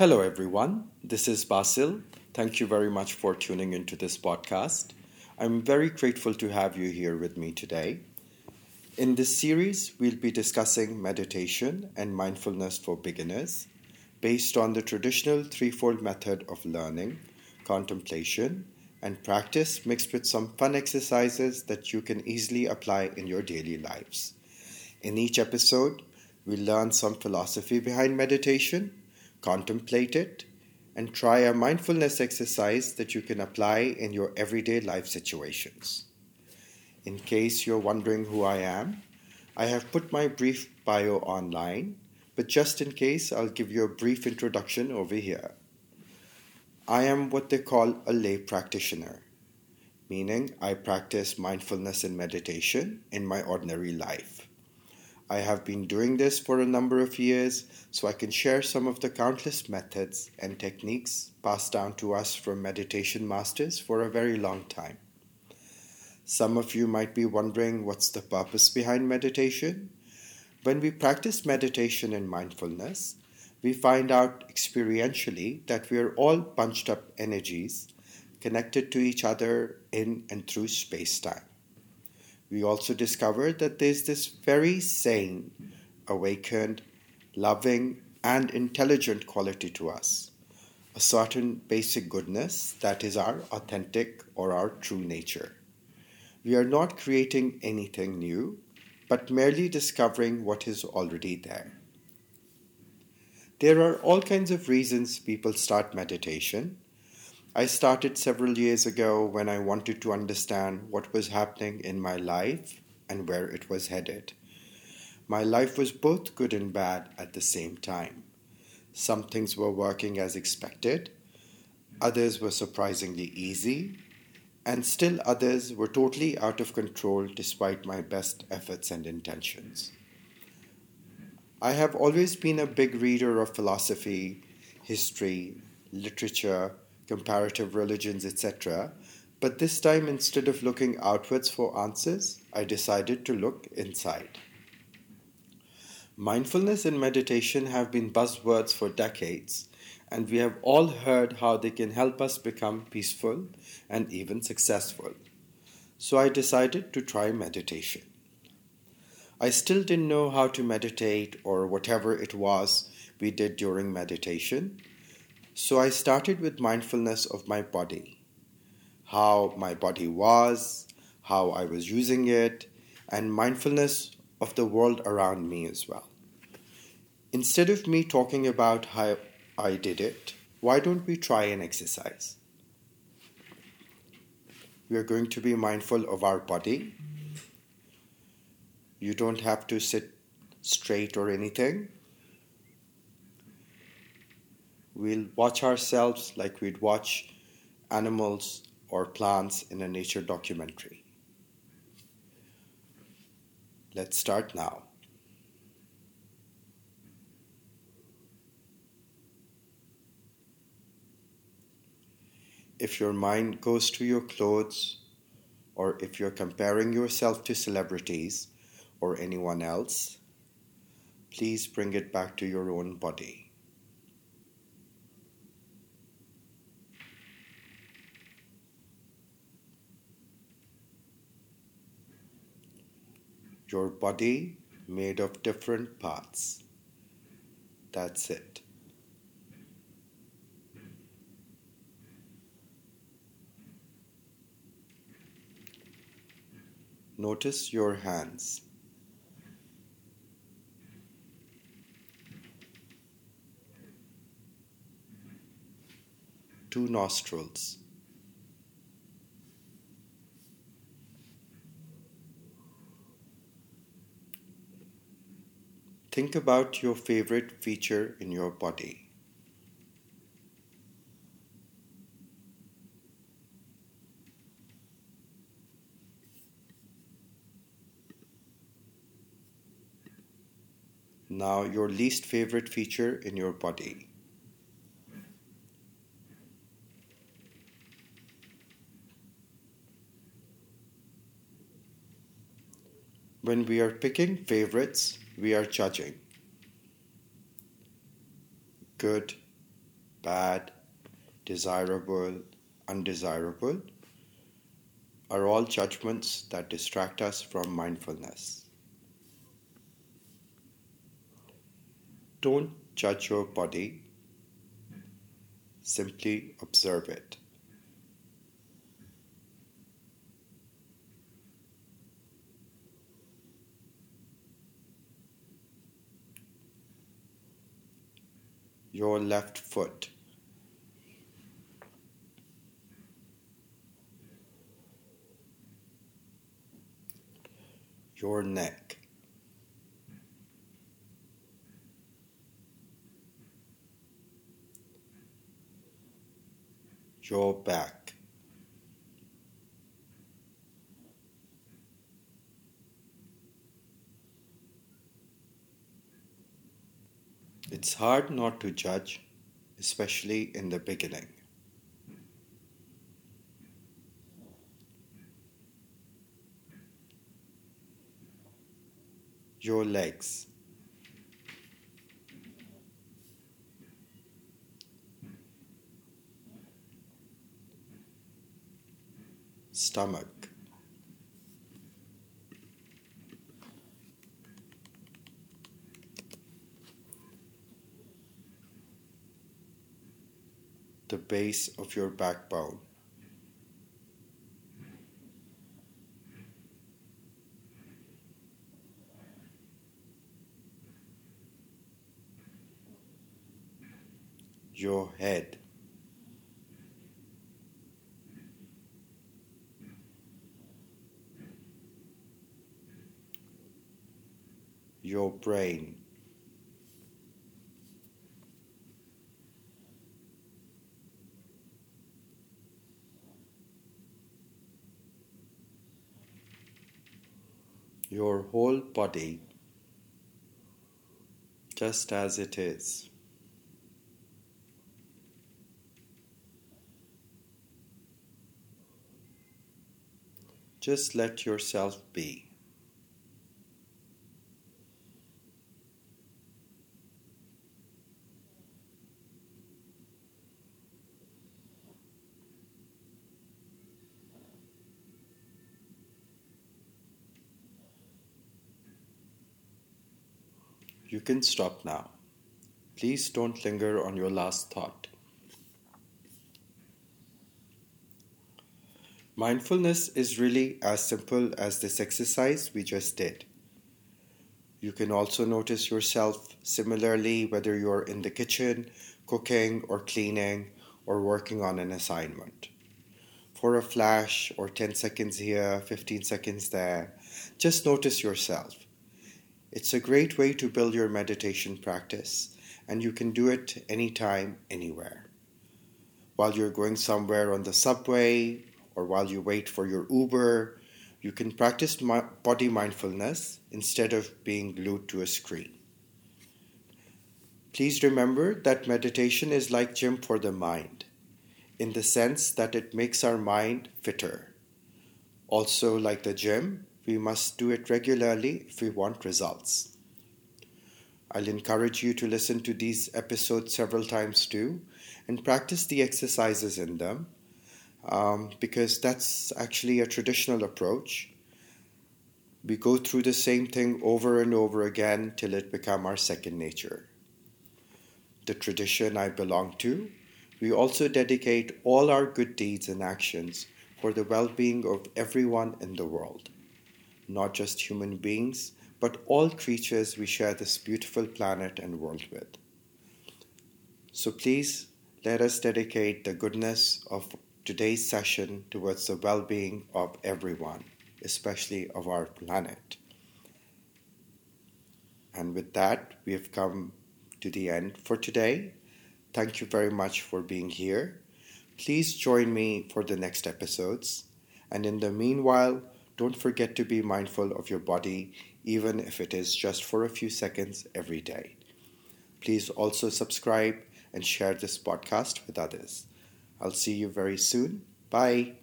Hello, everyone. This is Basil. Thank you very much for tuning into this podcast. I'm very grateful to have you here with me today. In this series, we'll be discussing meditation and mindfulness for beginners based on the traditional threefold method of learning, contemplation, and practice mixed with some fun exercises that you can easily apply in your daily lives. In each episode, we'll learn some philosophy behind meditation contemplate it, and try a mindfulness exercise that you can apply in your everyday life situations. In case you're wondering who I am, I have put my brief bio online, but just in case, I'll give you a brief introduction over here. I am what they call a lay practitioner, meaning I practice mindfulness and meditation in my ordinary life. I have been doing this for a number of years, so I can share some of the countless methods and techniques passed down to us from meditation masters for a very long time. Some of you might be wondering what's the purpose behind meditation? When we practice meditation and mindfulness, we find out experientially that we are all bunched up energies connected to each other in and through space time we also discovered that there's this very sane, awakened, loving, and intelligent quality to us, a certain basic goodness that is our authentic or our true nature. We are not creating anything new, but merely discovering what is already there. There are all kinds of reasons people start meditation I started several years ago when I wanted to understand what was happening in my life and where it was headed. My life was both good and bad at the same time. Some things were working as expected, others were surprisingly easy, and still others were totally out of control despite my best efforts and intentions. I have always been a big reader of philosophy, history, literature, comparative religions, etc. But this time, instead of looking outwards for answers, I decided to look inside. Mindfulness and meditation have been buzzwords for decades, and we have all heard how they can help us become peaceful and even successful. So I decided to try meditation. I still didn't know how to meditate or whatever it was we did during meditation, so I started with mindfulness of my body how my body was, how I was using it, and mindfulness of the world around me as well. Instead of me talking about how I did it, why don't we try an exercise? We are going to be mindful of our body. You don't have to sit straight or anything. We'll watch ourselves like we'd watch animals or plants in a nature documentary. Let's start now. If your mind goes to your clothes, or if you're comparing yourself to celebrities or anyone else, please bring it back to your own body. Your body made of different parts. That's it. Notice your hands. Two nostrils. Think about your favorite feature in your body. Now, your least favorite feature in your body. When we are picking favorites, we are judging good, bad, desirable, undesirable, are all judgments that distract us from mindfulness. Don't judge your body, simply observe it. Your left foot. Your neck. your back. It's hard not to judge, especially in the beginning. Your legs. stomach. The base of your backbone. Your head. your brain. Your whole body just as it is. Just let yourself be. You can stop now. Please don't linger on your last thought. Mindfulness is really as simple as this exercise we just did. You can also notice yourself similarly whether you're in the kitchen, cooking, or cleaning, or working on an assignment. For a flash or 10 seconds here, 15 seconds there, just notice yourself. It's a great way to build your meditation practice, and you can do it anytime, anywhere. While you're going somewhere on the subway, or while you wait for your Uber, you can practice body mindfulness instead of being glued to a screen. Please remember that meditation is like gym for the mind, in the sense that it makes our mind fitter. Also, like the gym, we must do it regularly if we want results. I'll encourage you to listen to these episodes several times too and practice the exercises in them um, because that's actually a traditional approach. We go through the same thing over and over again till it becomes our second nature. The tradition I belong to, we also dedicate all our good deeds and actions for the well being of everyone in the world not just human beings, but all creatures we share this beautiful planet and world with. So please let us dedicate the goodness of today's session towards the well being of everyone, especially of our planet. And with that, we have come to the end for today. Thank you very much for being here. Please join me for the next episodes. And in the meanwhile, don't forget to be mindful of your body, even if it is just for a few seconds every day. Please also subscribe and share this podcast with others. I'll see you very soon. Bye.